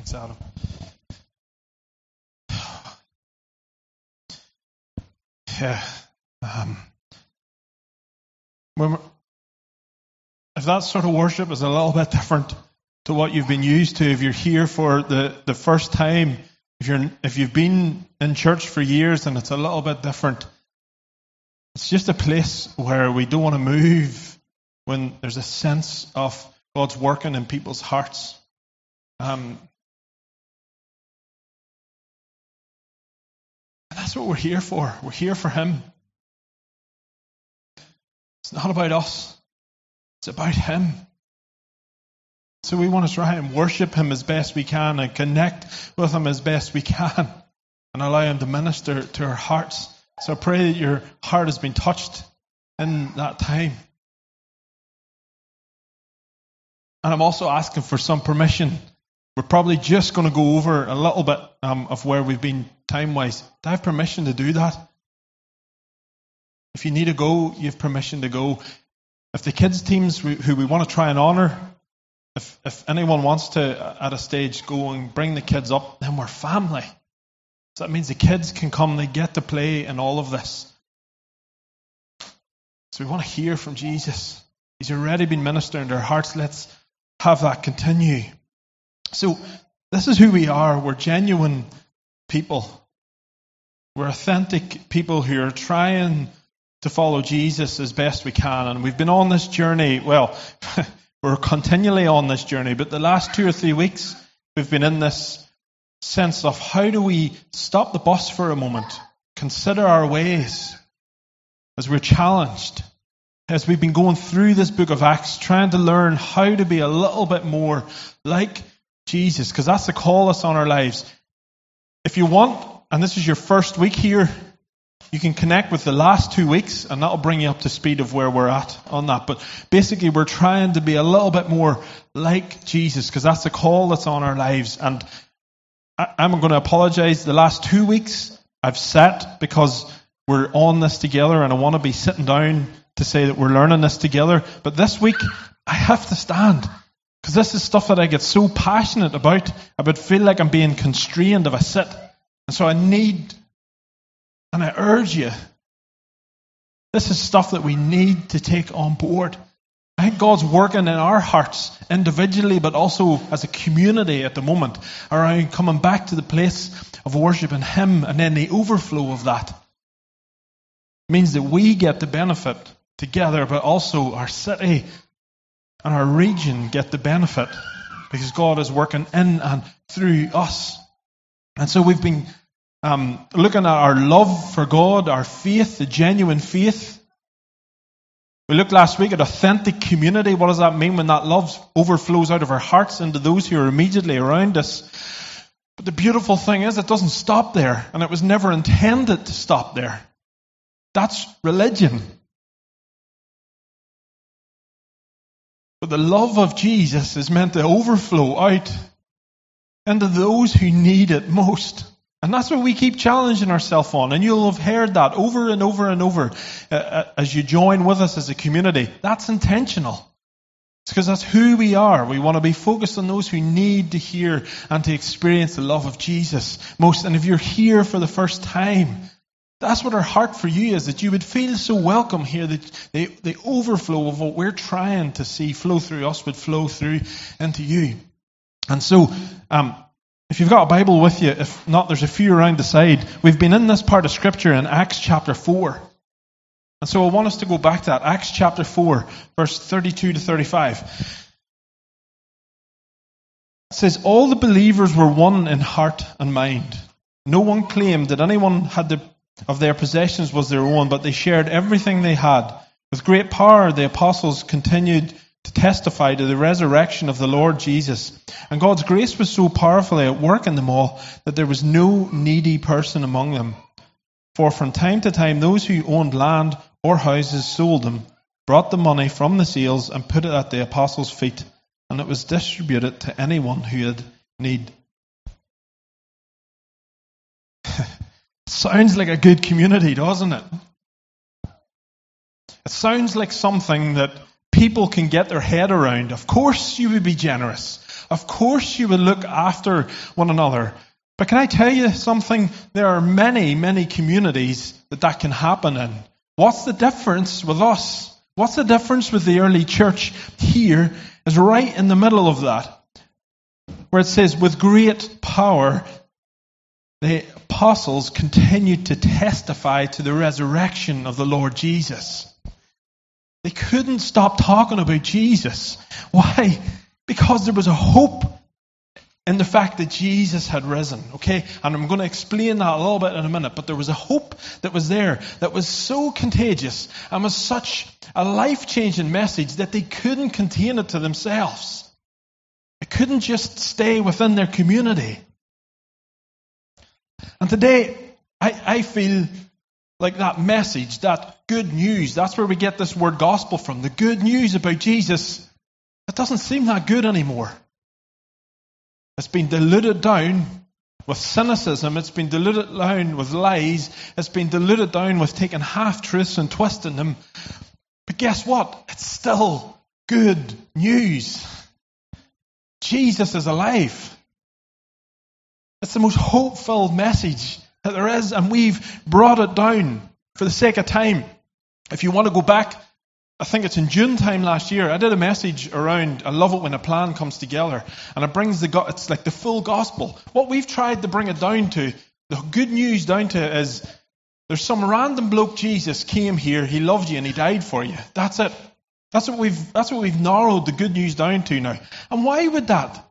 Thanks, Adam. Yeah. Um, if that sort of worship is a little bit different to what you've been used to, if you're here for the, the first time, if you're if you've been in church for years and it's a little bit different, it's just a place where we don't want to move when there's a sense of God's working in people's hearts. Um, that's what we're here for. We're here for Him. It's not about us, it's about Him. So we want to try and worship Him as best we can and connect with Him as best we can and allow Him to minister to our hearts. So I pray that your heart has been touched in that time. And I'm also asking for some permission. We're probably just going to go over a little bit um, of where we've been time wise. Do I have permission to do that? If you need to go, you have permission to go. If the kids' teams who we want to try and honour, if, if anyone wants to, at a stage, go and bring the kids up, then we're family. So that means the kids can come, they get to play in all of this. So we want to hear from Jesus. He's already been ministering to our hearts. Let's have that continue. So, this is who we are. We're genuine people. We're authentic people who are trying to follow Jesus as best we can. And we've been on this journey. Well, we're continually on this journey, but the last two or three weeks, we've been in this sense of how do we stop the bus for a moment, consider our ways as we're challenged as we've been going through this book of Acts, trying to learn how to be a little bit more like Jesus, because that's the call us on our lives. If you want, and this is your first week here, you can connect with the last two weeks, and that'll bring you up to speed of where we're at on that. But basically, we're trying to be a little bit more like Jesus, because that's the call that's on our lives. And I'm going to apologize. The last two weeks I've sat because we're on this together, and I want to be sitting down to say that we're learning this together. But this week, I have to stand. Because this is stuff that I get so passionate about. I would feel like I'm being constrained if I sit. And so I need, and I urge you, this is stuff that we need to take on board. I think God's working in our hearts individually, but also as a community at the moment around coming back to the place of worship in Him and then the overflow of that means that we get the benefit together, but also our city and our region get the benefit because God is working in and through us. And so we've been um, looking at our love for God, our faith, the genuine faith. We looked last week at authentic community. What does that mean when that love overflows out of our hearts into those who are immediately around us? But the beautiful thing is, it doesn't stop there, and it was never intended to stop there. That's religion. But the love of Jesus is meant to overflow out into those who need it most. And that's what we keep challenging ourselves on. And you'll have heard that over and over and over uh, uh as you join with us as a community. That's intentional. It's because that's who we are. We want to be focused on those who need to hear and to experience the love of Jesus most. And if you're here for the first time, that's what our heart for you is, that you would feel so welcome here, that the, the overflow of what we're trying to see flow through us would flow through into you. And so, um, if you've got a Bible with you, if not, there's a few around the side. We've been in this part of Scripture in Acts chapter 4. And so I want us to go back to that. Acts chapter 4, verse 32 to 35. It says, All the believers were one in heart and mind. No one claimed that anyone had the of their possessions was their own, but they shared everything they had. With great power, the apostles continued to testify to the resurrection of the Lord Jesus. And God's grace was so powerfully at work in them all that there was no needy person among them. For from time to time, those who owned land or houses sold them, brought the money from the sales, and put it at the apostles' feet, and it was distributed to anyone who had need. Sounds like a good community, doesn't it? It sounds like something that people can get their head around. Of course, you would be generous. Of course you would look after one another. But can I tell you something? There are many, many communities that that can happen in. What's the difference with us? What's the difference with the early church here is right in the middle of that. Where it says, with great power, the apostles continued to testify to the resurrection of the Lord Jesus. They couldn't stop talking about Jesus. Why? Because there was a hope in the fact that Jesus had risen. Okay? And I'm going to explain that a little bit in a minute. But there was a hope that was there that was so contagious and was such a life changing message that they couldn't contain it to themselves. It couldn't just stay within their community. And today, I, I feel like that message, that good news, that's where we get this word gospel from. The good news about Jesus, it doesn't seem that good anymore. It's been diluted down with cynicism. It's been diluted down with lies. It's been diluted down with taking half truths and twisting them. But guess what? It's still good news. Jesus is alive. It's the most hope filled message that there is, and we've brought it down for the sake of time. If you want to go back I think it's in June time last year, I did a message around, I love it when a plan comes together, and it brings the, it's like the full gospel. What we've tried to bring it down to, the good news down to is, there's some random bloke Jesus came here, he loved you and he died for you. That's it. That's what we've, that's what we've narrowed the good news down to now. And why would that?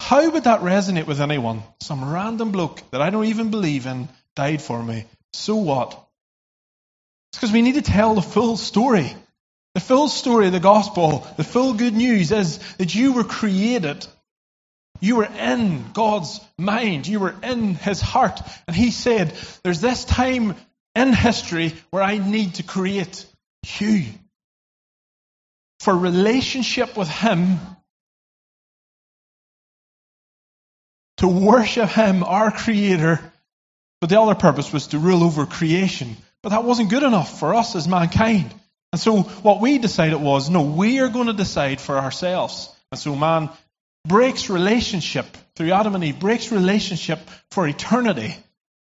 How would that resonate with anyone? Some random bloke that I don't even believe in died for me. So what? It's because we need to tell the full story. The full story of the gospel, the full good news is that you were created. You were in God's mind. You were in His heart. And He said, There's this time in history where I need to create you for relationship with Him, to worship Him, our Creator. But the other purpose was to rule over creation. But that wasn't good enough for us as mankind. And so what we decided was, no, we are going to decide for ourselves. And so man breaks relationship through Adam and Eve, breaks relationship for eternity,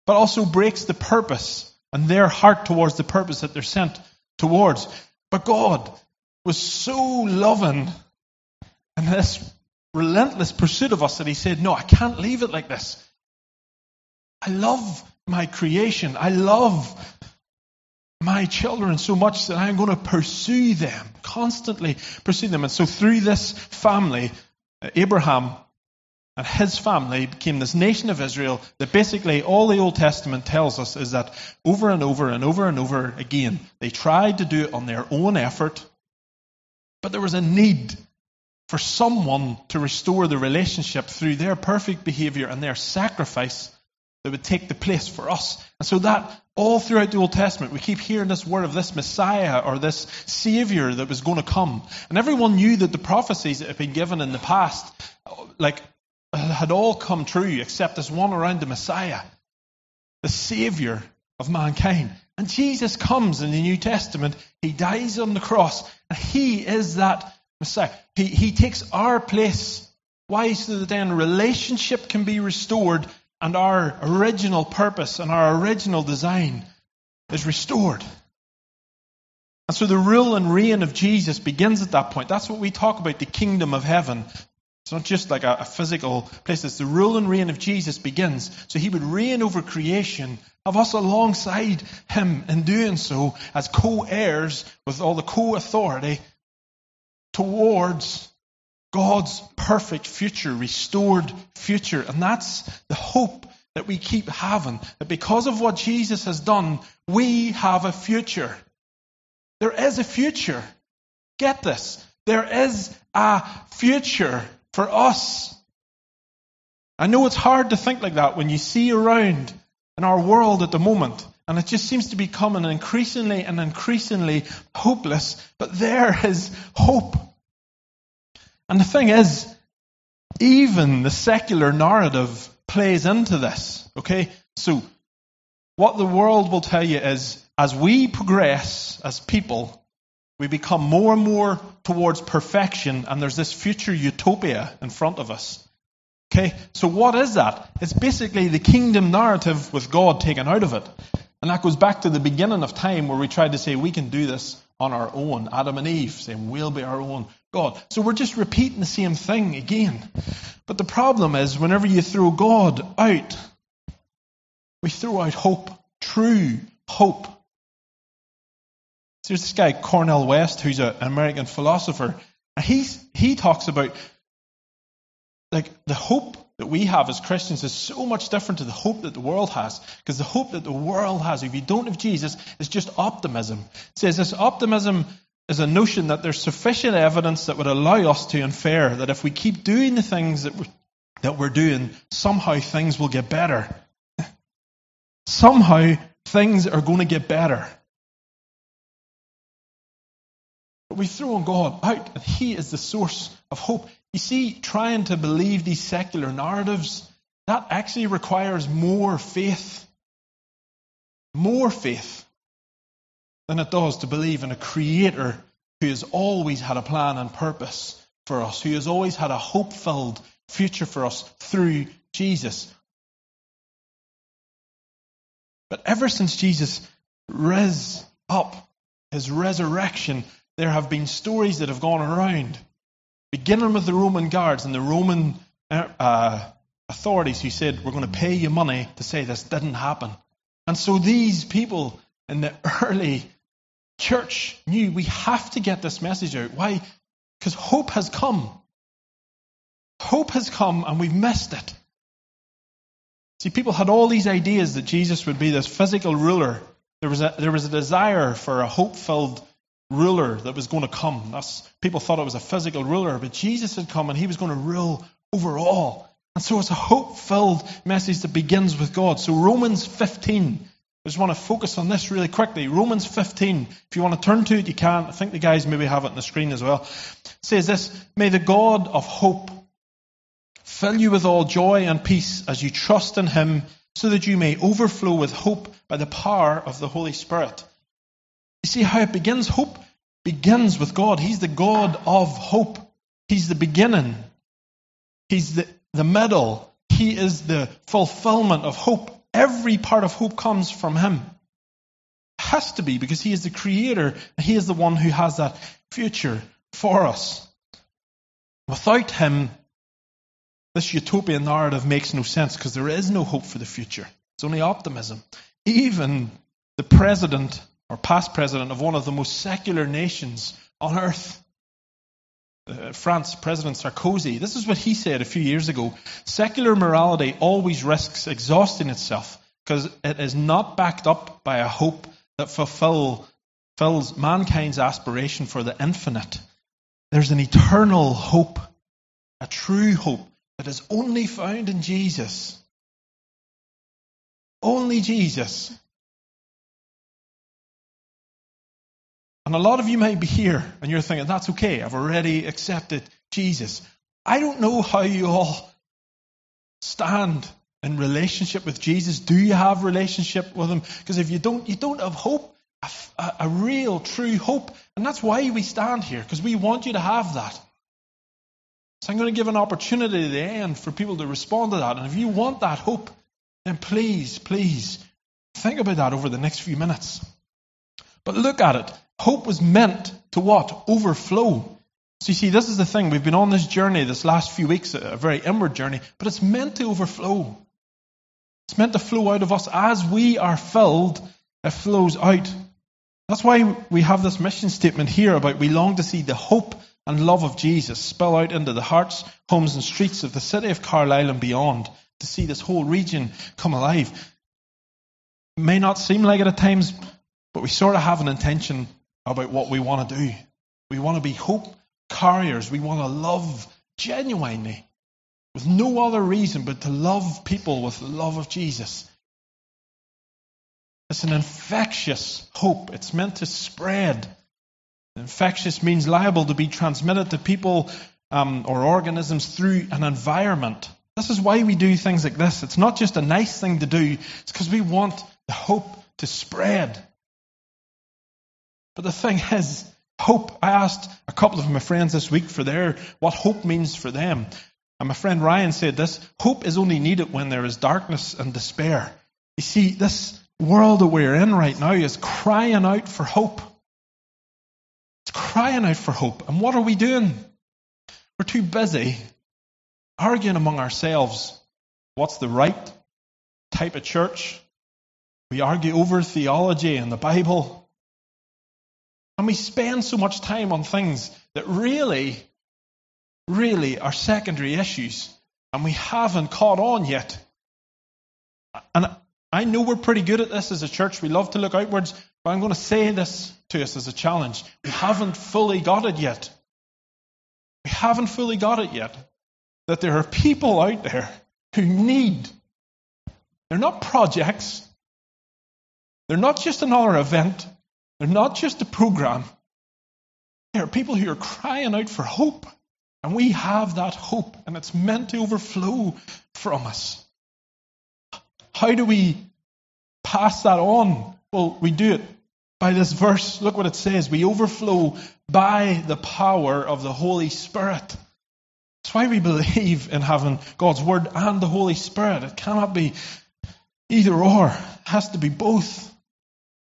but also breaks the purpose and their heart towards the purpose that they're sent towards. But God was so loving and this relentless pursuit of us that He said, No, I can't leave it like this. I love my creation. I love my children so much that I'm going to pursue them, constantly pursue them. And so through this family, uh, Abraham and his family became this nation of Israel that basically all the Old Testament tells us is that over and over and over and over again, they tried to do it on their own effort, but there was a need for someone to restore the relationship through their perfect behavior and their sacrifice that would take the place for us. And so that all throughout the Old Testament, we keep hearing this word of this Messiah or this Savior that was going to come. And everyone knew that the prophecies that had been given in the past, like, had all come true except this one around the Messiah, the Savior of mankind. And Jesus comes in the New Testament. He dies on the cross. And He is that Messiah. He, he takes our place. Why? So that then relationship can be restored and our original purpose and our original design is restored. And so the rule and reign of Jesus begins at that point. That's what we talk about the kingdom of heaven. It's not just like a, a, physical place. It's the rule and reign of Jesus begins. So he would reign over creation, have us alongside him in doing so as co-heirs with all the co-authority towards God's perfect future, restored future. And that's the hope that we keep having. That because of what Jesus has done, we have a future. There is a future. Get this. There is a future for us. I know it's hard to think like that when you see around in our world at the moment, and it just seems to be becoming increasingly and increasingly hopeless, but there is hope. And the thing is, even the secular narrative plays into this. Okay? So, what the world will tell you is as we progress as people, We become more and more towards perfection, and there's this future utopia in front of us. Okay, so what is that? It's basically the kingdom narrative with God taken out of it. And that goes back to the beginning of time where we tried to say we can do this on our own. Adam and Eve saying we'll be our own God. So we're just repeating the same thing again. But the problem is whenever you throw God out, we throw out hope, true hope. So there's this guy, Cornel West, who's an American philosopher. And he's, he talks about like the hope that we have as Christians is so much different to the hope that the world has. Because the hope that the world has, if you don't have Jesus, is just optimism. It says this optimism is a notion that there's sufficient evidence that would allow us to infer that if we keep doing the things that we're, that we're doing, somehow things will get better. somehow things are going to get better. But we throw on God out, and He is the source of hope. You see, trying to believe these secular narratives, that actually requires more faith. More faith than it does to believe in a creator who has always had a plan and purpose for us, who has always had a hope filled future for us through Jesus. But ever since Jesus rose up, his resurrection, there have been stories that have gone around beginning with the Roman guards and the Roman uh, uh, authorities who said, We're going to pay you money to say this didn't happen. And so these people in the early church knew we have to get this message out. Why? Because hope has come. Hope has come and we've missed it. See, people had all these ideas that Jesus would be this physical ruler. There was a, there was a desire for a hope filled ruler that was going to come. That's, people thought it was a physical ruler, but Jesus had come and he was going to rule over all. And so it's a hope filled message that begins with God. So Romans 15, I just want to focus on this really quickly. Romans 15, if you want to turn to it, you can. I think the guys maybe have it on the screen as well. It says this May the God of hope fill you with all joy and peace as you trust in him, so that you may overflow with hope by the power of the Holy Spirit. You see how it begins? Hope begins with God. He's the God of hope. He's the beginning. He's the, the middle. He is the fulfillment of hope. Every part of hope comes from Him. It has to be because He is the creator He is the one who has that future for us. Without Him, this utopian narrative makes no sense because there is no hope for the future. It's only optimism. Even the president or past president of one of the most secular nations on earth. Uh, France, President Sarkozy, this is what he said a few years ago. Secular morality always risks exhausting itself because it is not backed up by a hope that fulfill, fulfills mankind's aspiration for the infinite. There's an eternal hope, a true hope that is only found in Jesus. Only Jesus. And a lot of you may be here and you're thinking, that's okay, I've already accepted Jesus. I don't know how you all stand in relationship with Jesus. Do you have relationship with him? Because if you don't, you don't have hope, a, a real, true hope. And that's why we stand here, because we want you to have that. So I'm going to give an opportunity at the end for people to respond to that. And if you want that hope, then please, please think about that over the next few minutes. But look at it. Hope was meant to what? Overflow. So you see, this is the thing. We've been on this journey this last few weeks, a very inward journey, but it's meant to overflow. It's meant to flow out of us. As we are filled, it flows out. That's why we have this mission statement here about we long to see the hope and love of Jesus spill out into the hearts, homes, and streets of the city of Carlisle and beyond to see this whole region come alive. It may not seem like it at times, but we sort of have an intention about what we want to do. We want to be hope carriers. We want to love genuinely with no other reason but to love people with the love of Jesus. It's an infectious hope. It's meant to spread. Infectious means liable to be transmitted to people um, or organisms through an environment. This is why we do things like this. It's not just a nice thing to do, it's because we want the hope to spread. But the thing is, Hope. I asked a couple of my friends this week for their what hope means for them. And my friend Ryan said this hope is only needed when there is darkness and despair. You see, this world that we're in right now is crying out for hope. It's crying out for hope. And what are we doing? We're too busy arguing among ourselves what's the right type of church. We argue over theology and the Bible. And we spend so much time on things that really, really are secondary issues. And we haven't caught on yet. And I know we're pretty good at this as a church. We love to look outwards. But I'm going to say this to us as a challenge. We haven't fully got it yet. We haven't fully got it yet. That there are people out there who need. They're not projects. They're not just another event. They're not just a program. There are people who are crying out for hope. And we have that hope, and it's meant to overflow from us. How do we pass that on? Well, we do it by this verse. Look what it says. We overflow by the power of the Holy Spirit. That's why we believe in having God's Word and the Holy Spirit. It cannot be either or, it has to be both.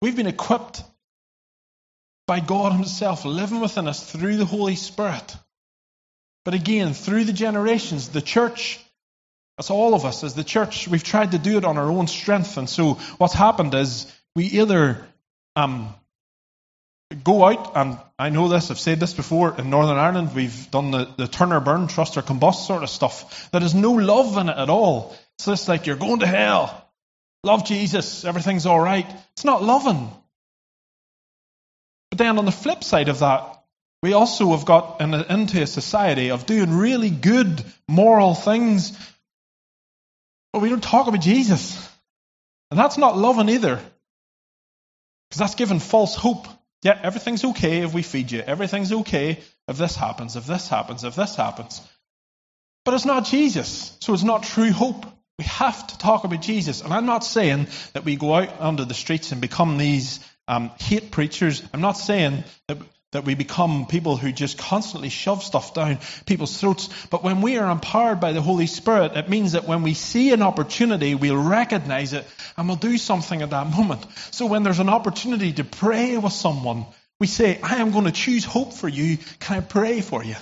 We've been equipped by God Himself living within us through the Holy Spirit. But again, through the generations, the church that's all of us as the church. We've tried to do it on our own strength. And so what's happened is we either um, go out, and I know this, I've said this before, in Northern Ireland, we've done the, the turn or burn, trust or combust sort of stuff. There is no love in it at all. It's just like you're going to hell. Love Jesus, everything's all right. It's not loving. Then on the flip side of that, we also have got in a, into a society of doing really good moral things but we don't talk about Jesus. And that's not loving either. Because that's giving false hope. Yeah, everything's okay if we feed you. Everything's okay if this happens, if this happens, if this happens. But it's not Jesus. So it's not true hope. We have to talk about Jesus. And I'm not saying that we go out onto the streets and become these um, hate preachers. I'm not saying that that we become people who just constantly shove stuff down people's throats. But when we are empowered by the Holy Spirit, it means that when we see an opportunity, we'll recognize it and we'll do something at that moment. So when there's an opportunity to pray with someone, we say, I am going to choose hope for you. Can I pray for you?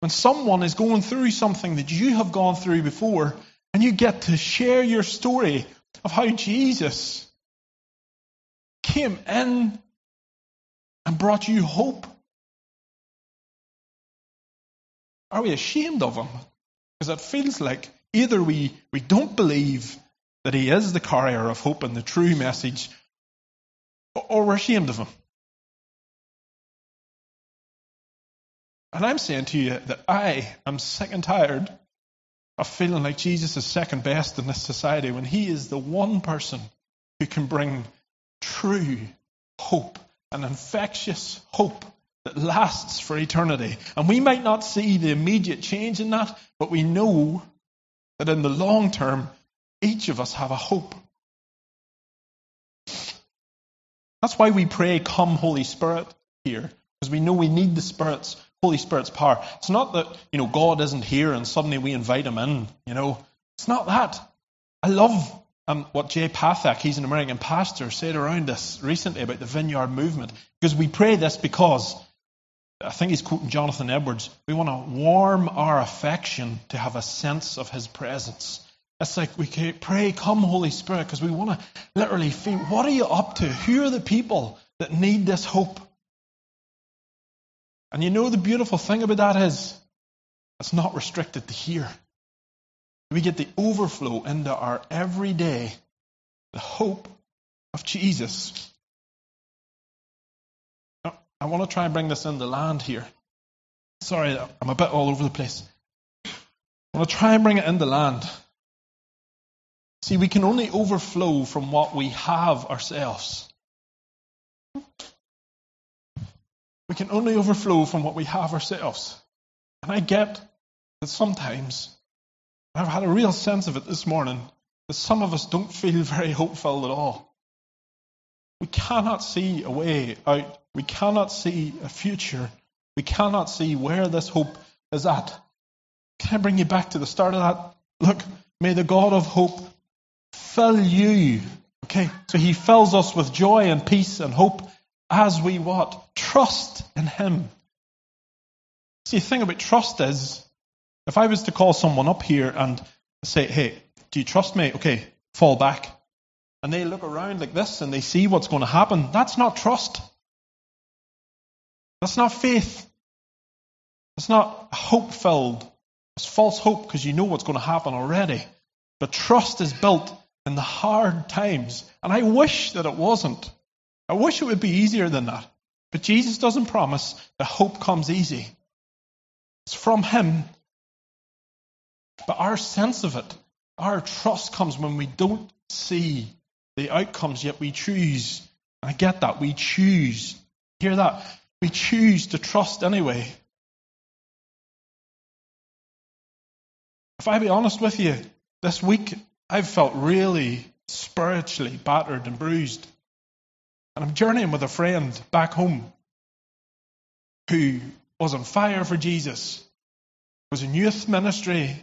When someone is going through something that you have gone through before, and you get to share your story of how Jesus came in and brought you hope? Are we ashamed of him? Because it feels like either we, we don't believe that he is the carrier of hope and the true message, or we're ashamed of him. And I'm saying to you that I am sick and tired of feeling like Jesus is second best in this society when he is the one person who can bring true hope an infectious hope that lasts for eternity. And we might not see the immediate change in that, but we know that in the long term, each of us have a hope. That's why we pray, Come, Holy Spirit, here, because we know we need the Spirit's Holy Spirit's power. It's not that, you know, God isn't here and suddenly we invite him in, you know. It's not that. I love um, what Jay Pathak, he's an American pastor, said around this recently about the vineyard movement. Because we pray this because, I think he's quoting Jonathan Edwards, we want to warm our affection to have a sense of his presence. It's like we pray, Come, Holy Spirit, because we want to literally feel what are you up to? Who are the people that need this hope? And you know the beautiful thing about that is it's not restricted to here. We get the overflow into our everyday, the hope of Jesus. I want to try and bring this in the land here. Sorry, I'm a bit all over the place. I want to try and bring it in the land. See, we can only overflow from what we have ourselves. We can only overflow from what we have ourselves. And I get that sometimes I've had a real sense of it this morning that some of us don't feel very hopeful at all. We cannot see a way out We cannot see a future. We cannot see where this hope is at. Can I bring you back to the start of that? Look, may the God of hope fill you. Okay, so he fills us with joy and peace and hope as we what? Trust in him. See, the thing about trust is, if I was to call someone up here and say, hey, do you trust me? Okay, fall back. And they look around like this and they see what's going to happen. That's not trust. That's not faith. That's not hope filled. It's false hope because you know what's going to happen already. But trust is built in the hard times. And I wish that it wasn't. I wish it would be easier than that. But Jesus doesn't promise that hope comes easy. It's from Him. But our sense of it, our trust comes when we don't see the outcomes, yet we choose. I get that. We choose. Hear that? We choose to trust anyway. If I be honest with you, this week I've felt really spiritually battered and bruised. And I'm journeying with a friend back home who was on fire for Jesus, was in youth ministry,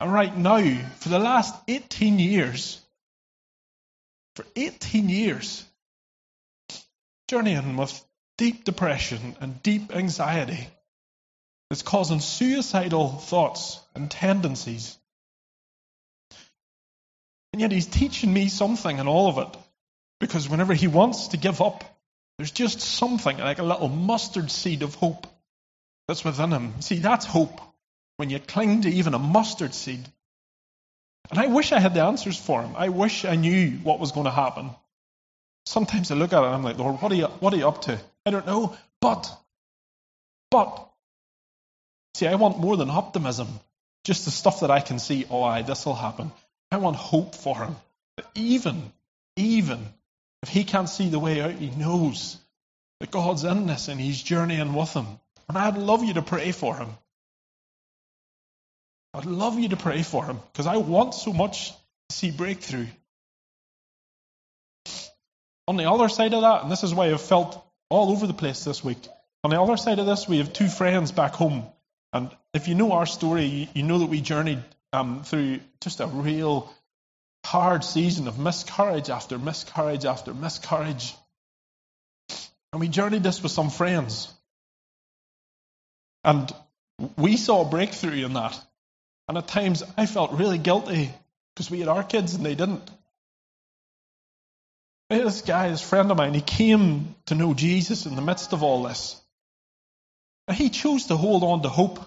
right now, for the last 18 years, for 18 years, journeying with deep depression and deep anxiety that's causing suicidal thoughts and tendencies. And yet he's teaching me something in all of it. Because whenever he wants to give up, there's just something like a little mustard seed of hope that's within him. See, that's hope when you cling to even a mustard seed. And I wish I had the answers for him. I wish I knew what was going to happen. Sometimes I look at it and I'm like, Lord, what are you, what are you up to? I don't know. But, but, see, I want more than optimism. Just the stuff that I can see, oh, aye, this will happen. I want hope for him. That even, even if he can't see the way out, he knows that God's in this and he's journeying with him. And I'd love you to pray for him. I'd love you to pray for him because I want so much to see breakthrough. On the other side of that, and this is why I've felt all over the place this week, on the other side of this, we have two friends back home. And if you know our story, you know that we journeyed um, through just a real hard season of miscarriage after miscarriage after miscarriage. And we journeyed this with some friends. And we saw a breakthrough in that. And at times I felt really guilty because we had our kids and they didn't. This guy, this friend of mine, he came to know Jesus in the midst of all this. And he chose to hold on to hope.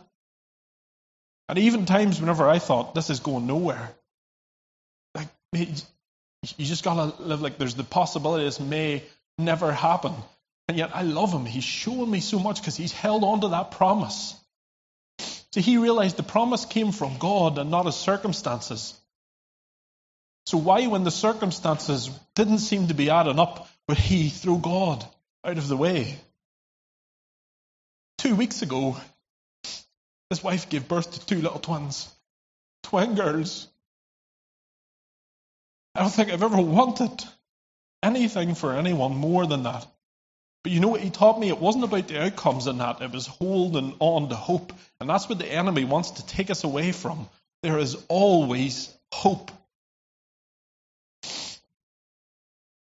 And even times whenever I thought this is going nowhere, like you just gotta live like there's the possibility this may never happen. And yet I love him. He's shown me so much because he's held on to that promise. See, he realized the promise came from God and not his circumstances. So why, when the circumstances didn't seem to be adding up, would he throw God out of the way? Two weeks ago, his wife gave birth to two little twins, twin girls. I don't think I've ever wanted anything for anyone more than that. But you know what he taught me? It wasn't about the outcomes in that, it was holding on to hope. And that's what the enemy wants to take us away from. There is always hope.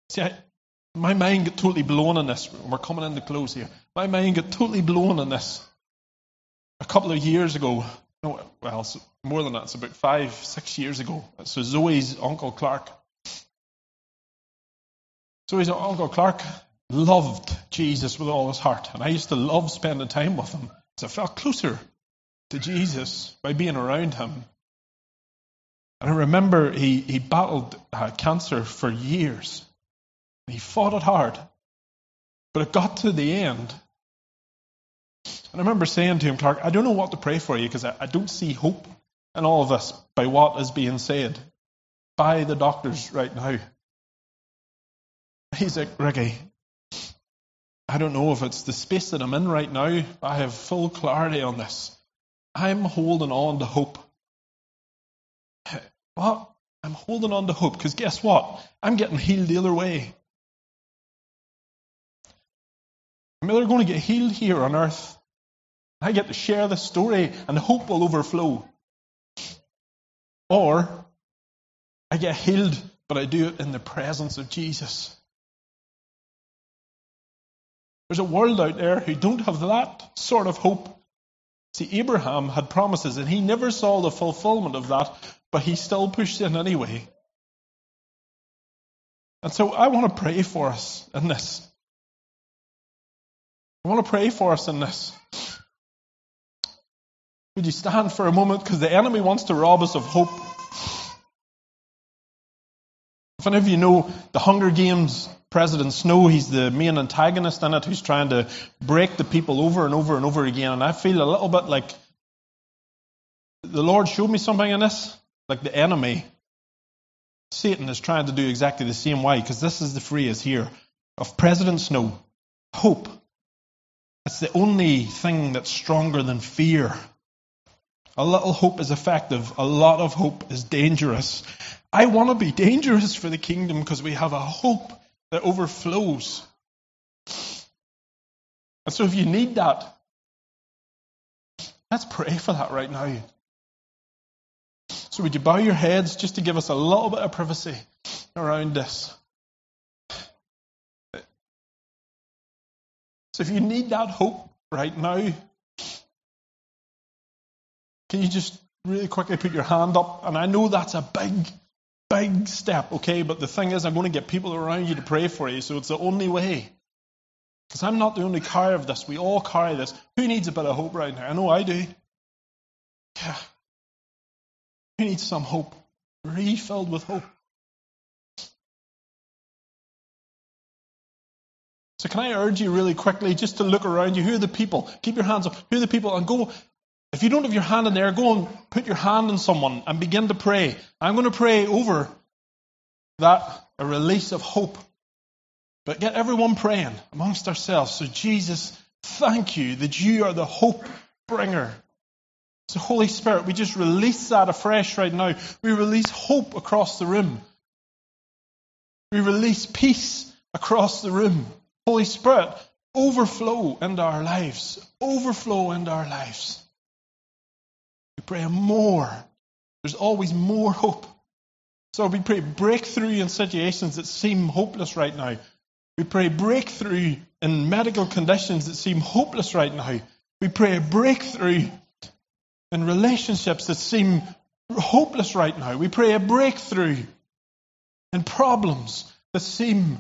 See, I, my mind got totally blown on this. We're coming into close here. My mind got totally blown on this. A couple of years ago, no, well, more than that, it's about five, six years ago. So Zoe's uncle Clark. Zoe's uncle Clark loved Jesus with all his heart. And I used to love spending time with him because I felt closer to Jesus by being around him. And I remember he, he battled uh, cancer for years. He fought it hard. But it got to the end. And I remember saying to him, Clark, I don't know what to pray for you because I, I don't see hope in all of this by what is being said by the doctors right now. He's like, Ricky, I don't know if it's the space that I'm in right now. But I have full clarity on this. I'm holding on to hope. What? I'm holding on to hope because guess what? I'm getting healed the other way. I'm either going to get healed here on earth, I get to share the story, and hope will overflow. Or I get healed, but I do it in the presence of Jesus. There's a world out there who don't have that sort of hope. See, Abraham had promises, and he never saw the fulfillment of that, but he still pushed in anyway. And so I want to pray for us in this. I want to pray for us in this. Would you stand for a moment? Because the enemy wants to rob us of hope. If any of you know the Hunger Games, President Snow, he's the main antagonist in it who's trying to break the people over and over and over again. And I feel a little bit like the Lord showed me something in this, like the enemy Satan is trying to do exactly the same way, because this is the phrase here of President Snow hope. It's the only thing that's stronger than fear. A little hope is effective, a lot of hope is dangerous. I want to be dangerous for the kingdom because we have a hope that overflows. And so if you need that, let's pray for that right now. So would you bow your heads just to give us a little bit of privacy around this? So if you need that hope right now, can you just really quickly put your hand up? And I know that's a big, big step, okay? But the thing is, I'm going to get people around you to pray for you, so it's the only way. Because I'm not the only carrier of this. We all carry this. Who needs a bit of hope right now? I know I do. Yeah. We need some hope, refilled with hope. So, can I urge you really quickly just to look around you? Who are the people? Keep your hands up. Who are the people? And go, if you don't have your hand in there, go and put your hand on someone and begin to pray. I'm going to pray over that, a release of hope. But get everyone praying amongst ourselves. So, Jesus, thank you that you are the hope bringer. So, Holy Spirit, we just release that afresh right now. We release hope across the room. We release peace across the room. Holy Spirit, overflow into our lives. Overflow into our lives. We pray more. There's always more hope. So we pray breakthrough in situations that seem hopeless right now. We pray breakthrough in medical conditions that seem hopeless right now. We pray a breakthrough in relationships that seem hopeless right now. We pray a breakthrough in problems that seem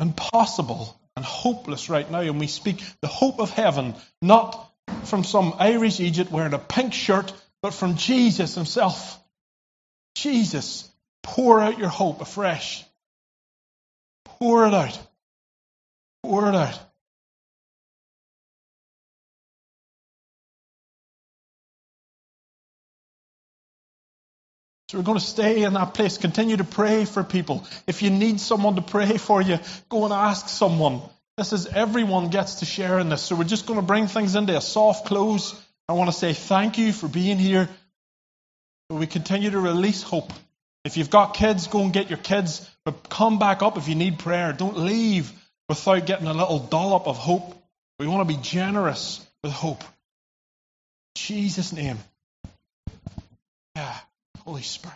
impossible and hopeless right now. And we speak the hope of heaven, not from some Irish Egypt wearing a pink shirt, but from Jesus himself. Jesus, pour out your hope afresh. Pour it out. Pour it out. So we're going to stay in that place. Continue to pray for people. If you need someone to pray for you, go and ask someone. This is everyone gets to share in this. So we're just going to bring things into a soft close. I want to say thank you for being here. We continue to release hope. If you've got kids, go and get your kids. But come back up if you need prayer. Don't leave without getting a little dollop of hope. We want to be generous with hope. In Jesus' name. Yeah. Holy Spirit.